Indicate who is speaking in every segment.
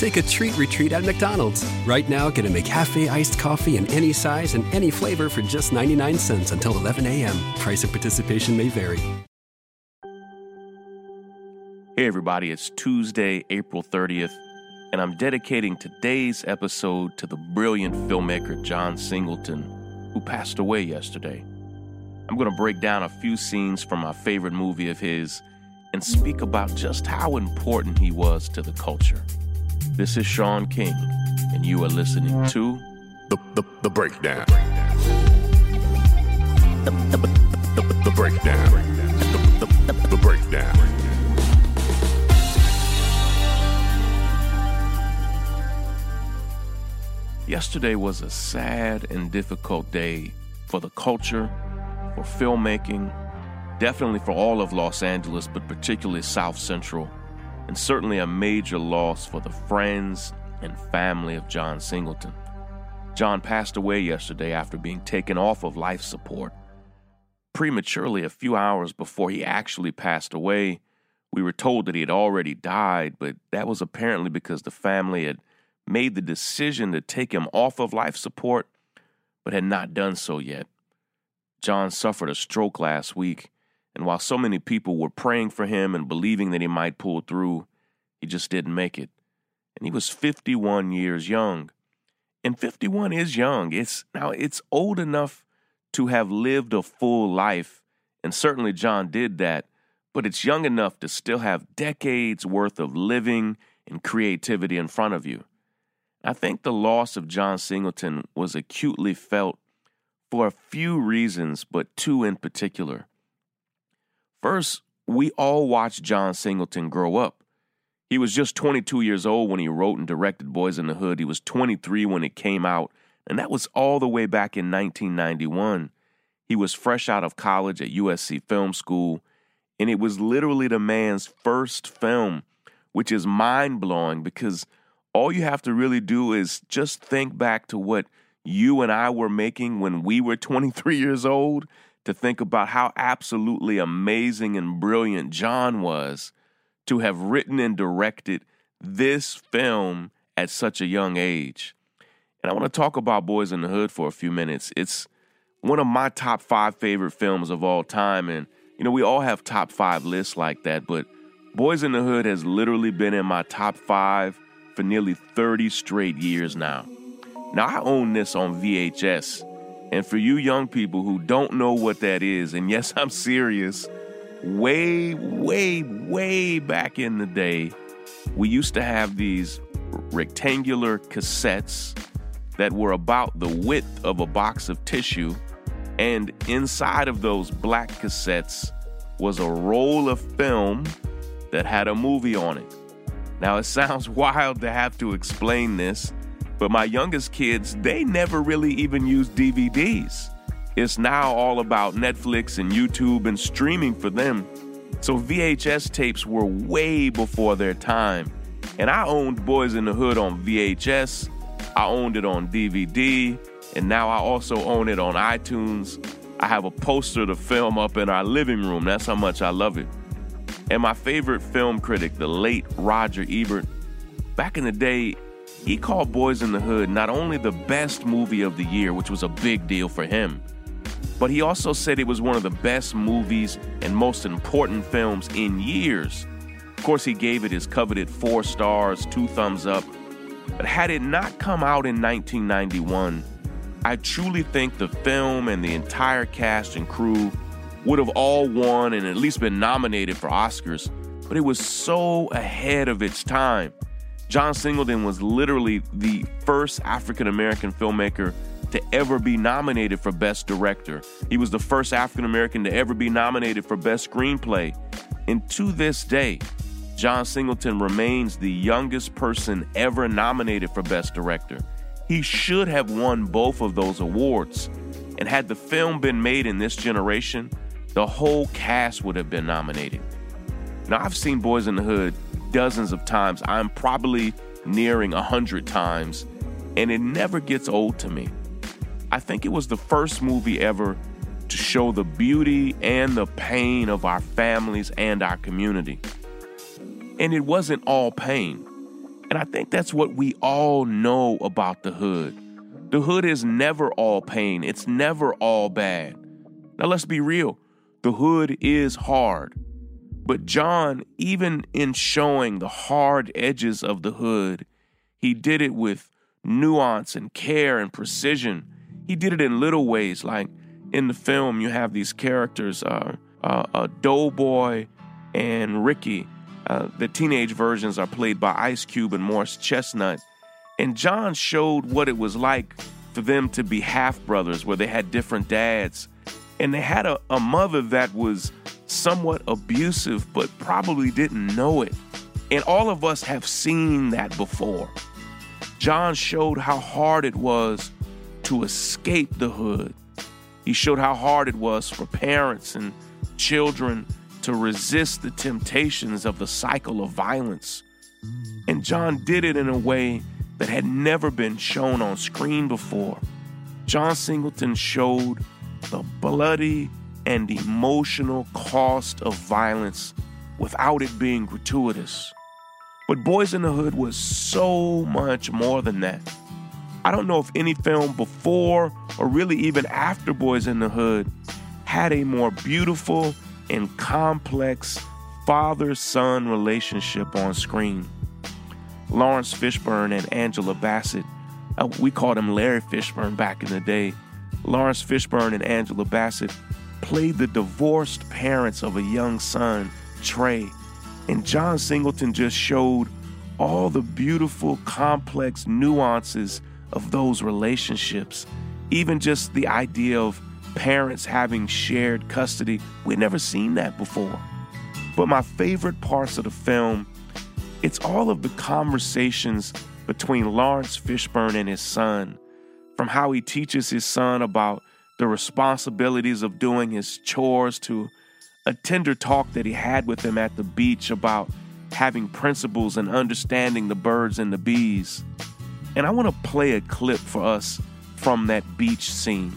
Speaker 1: Take a treat retreat at McDonald's. Right now, get a McCafe iced coffee in any size and any flavor for just 99 cents until 11 a.m. Price of participation may vary.
Speaker 2: Hey, everybody, it's Tuesday, April 30th, and I'm dedicating today's episode to the brilliant filmmaker John Singleton, who passed away yesterday. I'm going to break down a few scenes from my favorite movie of his and speak about just how important he was to the culture. This is Shaun King, and you are listening to
Speaker 3: The, the, the breakdown. The, the, the, the breakdown. The, the, the, the breakdown.
Speaker 2: Yesterday was a sad and difficult day for the culture, for filmmaking, definitely for all of Los Angeles, but particularly South Central, and certainly a major loss for the friends and family of John Singleton. John passed away yesterday after being taken off of life support. Prematurely, a few hours before he actually passed away, we were told that he had already died, but that was apparently because the family had made the decision to take him off of life support, but had not done so yet. John suffered a stroke last week, and while so many people were praying for him and believing that he might pull through, he just didn't make it. And he was 51 years young. And 51 is young. It's now it's old enough to have lived a full life, and certainly John did that, but it's young enough to still have decades worth of living and creativity in front of you. I think the loss of John Singleton was acutely felt for a few reasons, but two in particular. First, we all watched John Singleton grow up. He was just 22 years old when he wrote and directed Boyz N The Hood. He was 23 when it came out, and that was all the way back in 1991. He was fresh out of college at USC Film School, and it was literally the man's first film, which is mind blowing because all you have to really do is just think back to what you and I were making when we were 23 years old to think about how absolutely amazing and brilliant John was to have written and directed this film at such a young age. And I want to talk about Boyz N The Hood for a few minutes. It's one of my top five favorite films of all time. And, you know, we all have top five lists like that, but Boyz N The Hood has literally been in my top five for nearly 30 straight years now. Now, I own this on VHS. And for you young people who don't know what that is, and yes, I'm serious, way, way, way back in the day, we used to have these rectangular cassettes that were about the width of a box of tissue. And inside of those black cassettes was a roll of film that had a movie on it. Now, it sounds wild to have to explain this, but my youngest kids, they never really even used DVDs. It's now all about Netflix and YouTube and streaming for them. So VHS tapes were way before their time. And I owned Boyz N The Hood on VHS, I owned it on DVD, and now I also own it on iTunes. I have a poster of the film up in our living room. That's how much I love it. And my favorite film critic, the late Roger Ebert, back in the day, he called Boyz N The Hood not only the best movie of the year, which was a big deal for him, but he also said it was one of the best movies and most important films in years. Of course, he gave it his coveted four stars, two thumbs up. But had it not come out in 1991, I truly think the film and the entire cast and crew would have all won and at least been nominated for Oscars, but it was so ahead of its time. John Singleton was literally the first African American filmmaker to ever be nominated for Best Director. He was the first African American to ever be nominated for Best Screenplay. And to this day, John Singleton remains the youngest person ever nominated for Best Director. He should have won both of those awards. And had the film been made in this generation, the whole cast would have been nominated. Now, I've seen Boyz N The Hood dozens of times. I'm probably nearing a hundred times, and it never gets old to me. I think it was the first movie ever to show the beauty and the pain of our families and our community. And it wasn't all pain. And I think that's what we all know about the hood. The hood is never all pain, it's never all bad. Now, let's be real the hood is hard. But John, even in showing the hard edges of the hood, he did it with nuance and care and precision. He did it in little ways, like in the film, you have these characters, uh, uh, uh Doughboy and Ricky. Uh, the teenage versions are played by Ice Cube and Morris Chestnut. And John showed what it was like for them to be half brothers, where they had different dads. And they had a, a mother that was somewhat abusive, but probably didn't know it. And all of us have seen that before. John showed how hard it was to escape the hood. He showed how hard it was for parents and children to resist the temptations of the cycle of violence. And John did it in a way that had never been shown on screen before. John Singleton showed the bloody and emotional cost of violence without it being gratuitous. But Boyz N The Hood was so much more than that. I don't know if any film before or really even after Boyz N The Hood had a more beautiful and complex father son relationship on screen. Laurence Fishburne and Angela Bassett, uh, we called him Larry Fishburne back in the day. Laurence Fishburne and Angela Bassett played the divorced parents of a young son, Trey. And John Singleton just showed all the beautiful, complex nuances of those relationships. Even just the idea of parents having shared custody. We'd never seen that before. But my favorite parts of the film, it's all of the conversations between Laurence Fishburne and his son, from how he teaches his son about the responsibilities of doing his chores to a tender talk that he had with him at the beach about having principles and understanding the birds and the bees. And I want to play a clip for us from that beach scene.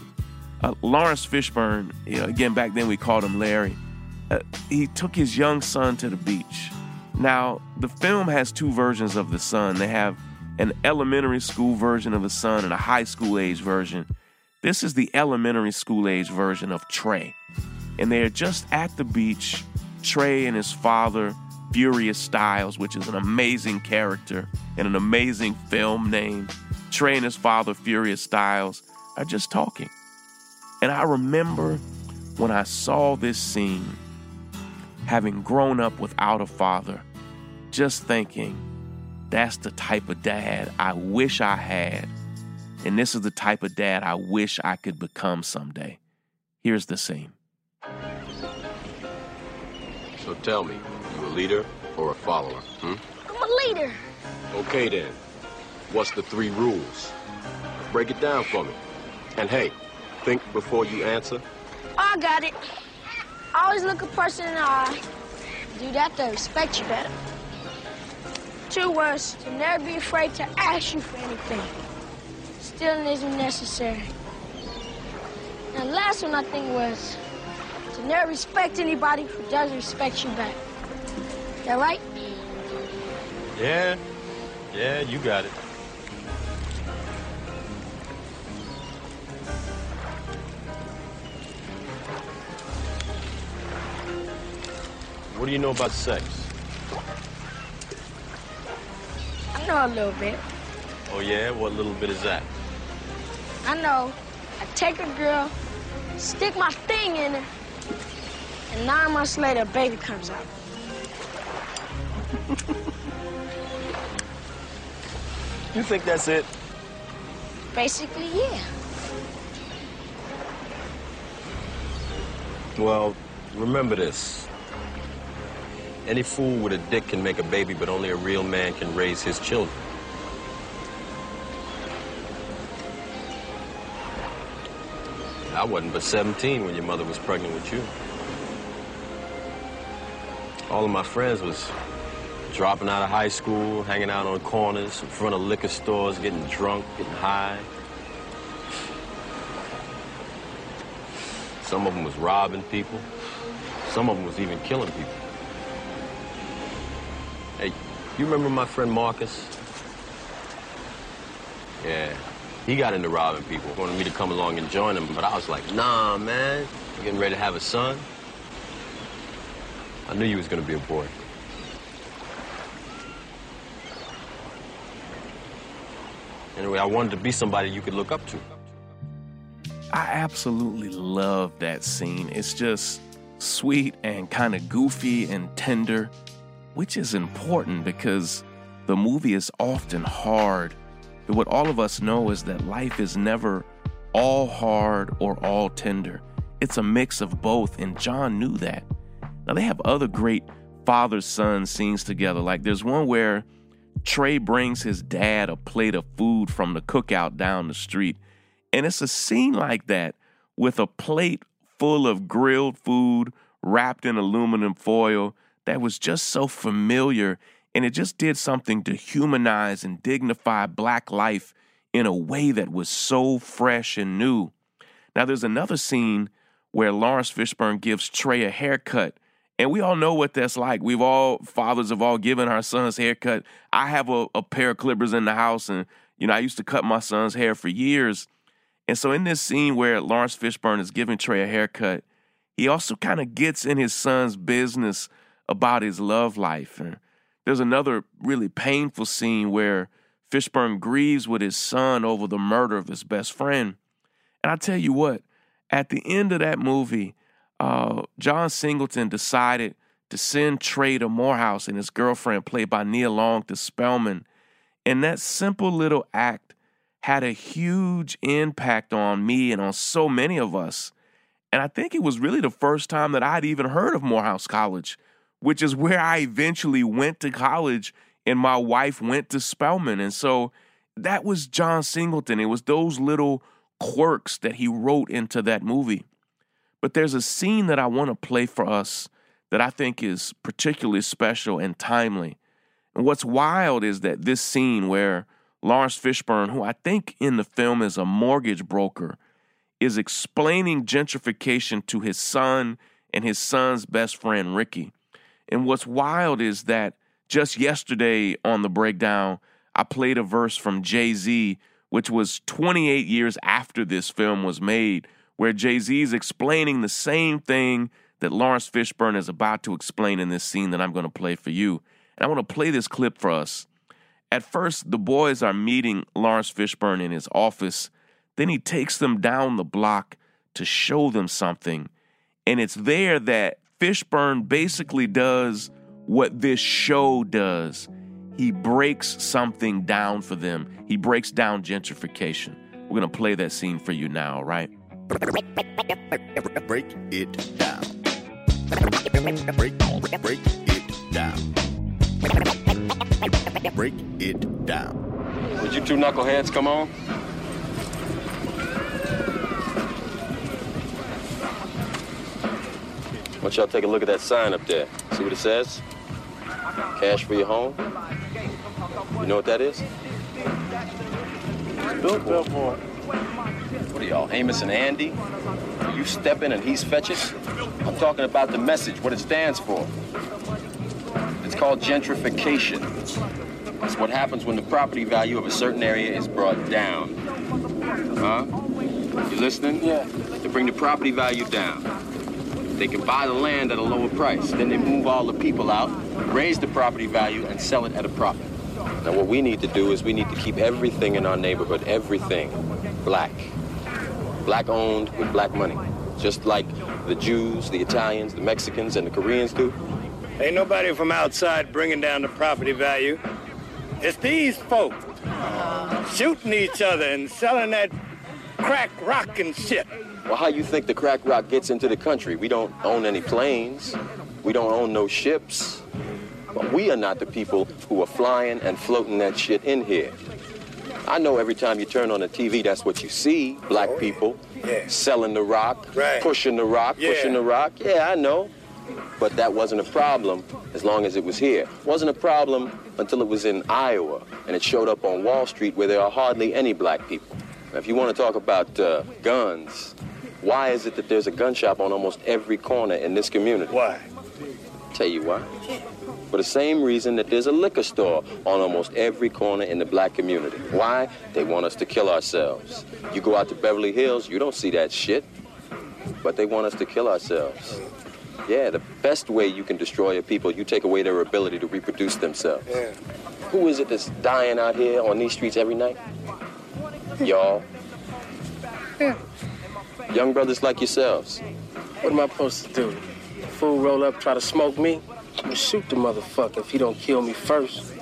Speaker 2: Uh, Laurence Fishburne, you know, again, back then we called him Larry, uh, he took his young son to the beach. Now, the film has two versions of the son. They have an elementary school version of the son and a high school age version. This is the elementary school age version of Trey. And they're just at the beach. Trey and his father Furious Styles, which is an amazing character and an amazing film name. Trey and his father, Furious Styles, are just talking. And I remember when I saw this scene, having grown up without a father, just thinking, that's the type of dad I wish I had. And this is the type of dad I wish I could become someday. Here's the scene.
Speaker 4: So tell me, you a leader or a follower, hmm?
Speaker 5: I'm a leader.
Speaker 4: Okay then. What's the three rules? Break it down for me. And hey, think before you answer.
Speaker 5: I got it. Always look a person in the eye. Do that to respect you better. Two words, to never be afraid to ask you for anything. Stealing isn't necessary. And the last one I think was to never respect anybody who doesn't respect you back. Is That right?
Speaker 4: Yeah. Yeah, you got it. What do you know about sex?
Speaker 5: I know a little bit.
Speaker 4: Oh, yeah? What little bit is that?
Speaker 5: I know. I take a girl, stick my thing in her, and nine months later, a baby comes out.
Speaker 4: you think that's it?
Speaker 5: Basically, yeah.
Speaker 4: Well, remember this. Any fool with a dick can make a baby, but only a real man can raise his children. I wasn't but 17 when your mother was pregnant with you. all of my friends was dropping out of high school, hanging out on corners, in front of liquor stores, getting drunk, getting high. Some of them was robbing people. Some of them was even killing people. Hey, you remember my friend Marcus? Yeah, he got into robbing people. Wanted me to come along and join him, but I was like, nah, man. I'm getting ready to have a son. I knew you was gonna be a boy. Anyway, I wanted to be somebody you could look up to.
Speaker 2: I absolutely love that scene. It's just sweet and kind of goofy and tender, which is important because the movie is often hard. But what all of us know is that life is never all hard or all tender. It's a mix of both, and John knew that. Now, they have other great father son scenes together. Like there's one where Trey brings his dad a plate of food from the cookout down the street. And it's a scene like that with a plate full of grilled food wrapped in aluminum foil that was just so familiar. And it just did something to humanize and dignify Black life in a way that was so fresh and new. Now, there's another scene where Laurence Fishburne gives Trey a haircut and we all know what that's like. We've all, fathers have all given our sons haircut. I have a, a pair of clippers in the house, and, you know, I used to cut my son's hair for years. And so in this scene where Laurence Fishburne is giving Trey a haircut, he also kind of gets in his son's business about his love life. And there's another really painful scene where Fishburne grieves with his son over the murder of his best friend. And I tell you what, at the end of that movie, uh, John Singleton decided to send Trey to Morehouse and his girlfriend, played by Nia Long, to Spelman. And that simple little act had a huge impact on me and on so many of us. And I think it was really the first time that I'd even heard of Morehouse College, which is where I eventually went to college and my wife went to Spelman. And so that was John Singleton. It was those little quirks that he wrote into that movie. But there's a scene that I want to play for us that I think is particularly special and timely. And what's wild is that this scene where Laurence Fishburne, who I think in the film is a mortgage broker, is explaining gentrification to his son and his son's best friend, Ricky. And what's wild is that just yesterday on the breakdown, I played a verse from Jay Z, which was 28 years after this film was made, where Jay Z is explaining the same thing that Laurence Fishburne is about to explain in this scene that I'm going to play for you. And I want to play this clip for us. At first, the boys are meeting Laurence Fishburne in his office. Then he takes them down the block to show them something. And it's there that Fishburne basically does what this show does. He breaks something down for them. He breaks down gentrification. We're going to play that scene for you now, right?
Speaker 3: Break it down. Break, break it down. Break it down.
Speaker 4: Would you two knuckleheads come on? Why don't y'all take a look at that sign up there? See what it says? Cash for your home? You know what that is?
Speaker 6: Billboard.
Speaker 4: What are y'all, Amos and Andy? Are You stepping and he's fetching? I'm talking about the message, what it stands for. It's called gentrification. It's what happens when the property value of a certain area is brought down. Huh? You listening?
Speaker 6: Yeah.
Speaker 4: To bring the property value down. They can buy the land at a lower price. Then they move all the people out, raise the property value, and sell it at a profit. Now, what we need to do is we need to keep everything in our neighborhood, everything, black. Black owned with black money. Just like the Jews, the Italians, the Mexicans, and the Koreans do.
Speaker 6: Ain't nobody from outside bringing down the property value. It's these folk shooting each other and selling that crack rock and shit.
Speaker 4: Well, how you think the crack rock gets into the country? We don't own any planes. We don't own no ships. But we are not the people who are flying and floating that shit in here. I know every time you turn on the TV, that's what you see. Black people
Speaker 6: Yeah.
Speaker 4: selling the rock,
Speaker 6: Right.
Speaker 4: pushing the rock,
Speaker 6: Yeah.
Speaker 4: pushing the rock. Yeah, I know. But that wasn't a problem as long as it was here. Wasn't a problem until it was in Iowa and it showed up on Wall Street where there are hardly any black people. Now, if you want to talk about uh, guns, why is it that there's a gun shop on almost every corner in this community?
Speaker 6: Why?
Speaker 4: Tell you why. For the same reason that there's a liquor store on almost every corner in the black community. Why? They want us to kill ourselves. You go out to Beverly Hills, you don't see that shit. But they want us to kill ourselves. Yeah, the best way you can destroy a people, you take away their ability to reproduce themselves.
Speaker 6: Yeah.
Speaker 4: Who is it that's dying out here on these streets every night? Y'all. Young brothers like yourselves.
Speaker 7: What am I supposed to do? Fool roll up, try to smoke me? I'll shoot the motherfucker if he don't kill me first.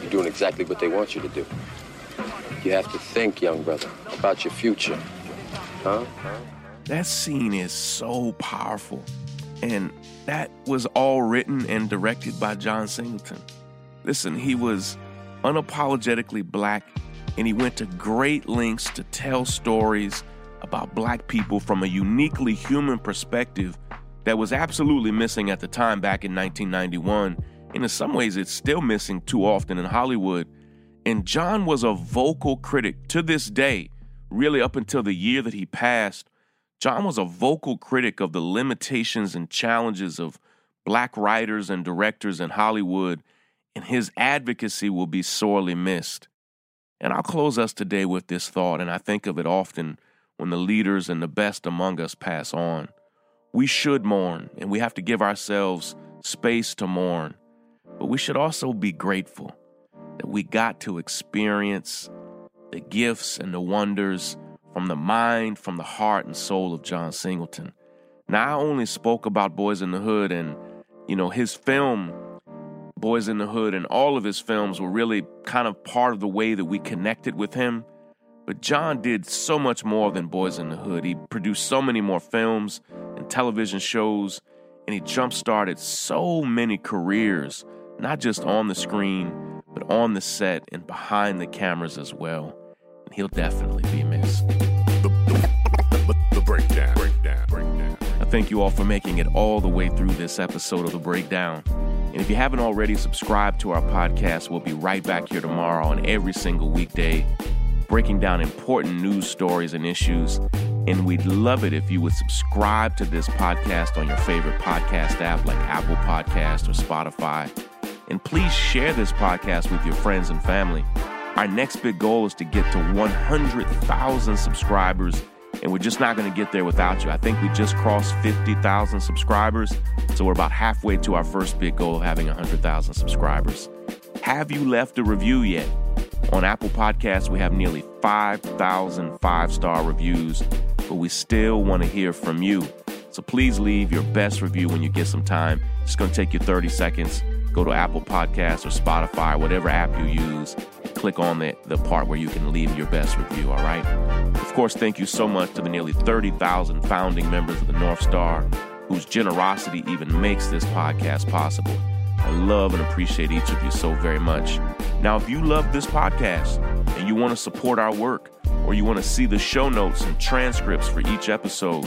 Speaker 4: You're doing exactly what they want you to do. You have to think, young brother, about your future. Huh?
Speaker 2: That scene is so powerful. And that was all written and directed by John Singleton. Listen, he was unapologetically black and he went to great lengths to tell stories about black people from a uniquely human perspective that was absolutely missing at the time back in 1991. And in some ways, it's still missing too often in Hollywood. And John was a vocal critic to this day, really up until the year that he passed. John was a vocal critic of the limitations and challenges of black writers and directors in Hollywood, and his advocacy will be sorely missed. And I'll close us today with this thought, and I think of it often when the leaders and the best among us pass on. We should mourn, and we have to give ourselves space to mourn, but we should also be grateful that we got to experience the gifts and the wonders from the mind, from the heart and soul of John Singleton. Now, I only spoke about Boyz N The Hood and, you know, his film, Boyz N The Hood, and all of his films were really kind of part of the way that we connected with him. But John did so much more than Boyz N The Hood. He produced so many more films and television shows, and he jump started so many careers, not just on the screen, but on the set and behind the cameras as well. And he'll definitely be missed.
Speaker 3: The, the, the, breakdown. Breakdown. Breakdown.
Speaker 2: I thank you all for making it all the way through this episode of The Breakdown. And if you haven't already subscribed to our podcast, we'll be right back here tomorrow on every single weekday, breaking down important news stories and issues. And we'd love it if you would subscribe to this podcast on your favorite podcast app like Apple Podcast or Spotify. And please share this podcast with your friends and family. Our next big goal is to get to 100,000 subscribers, and we're just not going to get there without you. I think we just crossed 50,000 subscribers, so we're about halfway to our first big goal of having 100,000 subscribers. Have you left a review yet? On Apple Podcasts, we have nearly 5,000 five star reviews, but we still want to hear from you. So please leave your best review when you get some time. It's going to take you 30 seconds. Go to Apple Podcasts or Spotify, whatever app you use, click on the, the part where you can leave your best review, all right? Of course, thank you so much to the nearly 30,000 founding members of the North Star whose generosity even makes this podcast possible. I love and appreciate each of you so very much. Now, if you love this podcast and you want to support our work, or you want to see the show notes and transcripts for each episode,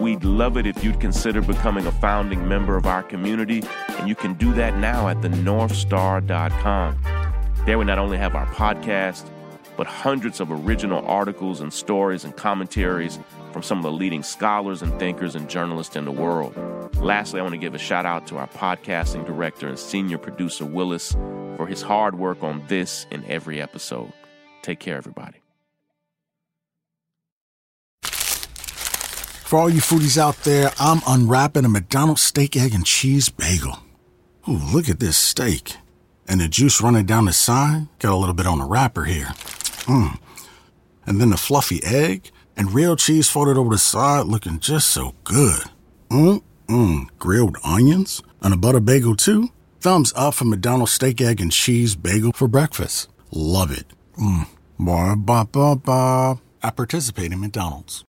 Speaker 2: we'd love it if you'd consider becoming a founding member of our community. And you can do that now at thenorthstar.com. There we not only have our podcast, but hundreds of original articles and stories and commentaries from some of the leading scholars and thinkers and journalists in the world. Lastly, I want to give a shout out to our podcasting director and senior producer, Willis, for his hard work on this and every episode. Take care, everybody.
Speaker 8: For all you foodies out there, I'm unwrapping a McDonald's steak, egg, and cheese bagel. Ooh, look at this steak. And the juice running down the side, got a little bit on the wrapper here. Mmm. And then the fluffy egg and real cheese folded over the side looking just so good. Mmm, mmm. Grilled onions and a butter bagel too. Thumbs up for McDonald's steak, egg, and cheese bagel for breakfast. Love it. Mmm. Ba ba ba ba. I participate in McDonald's.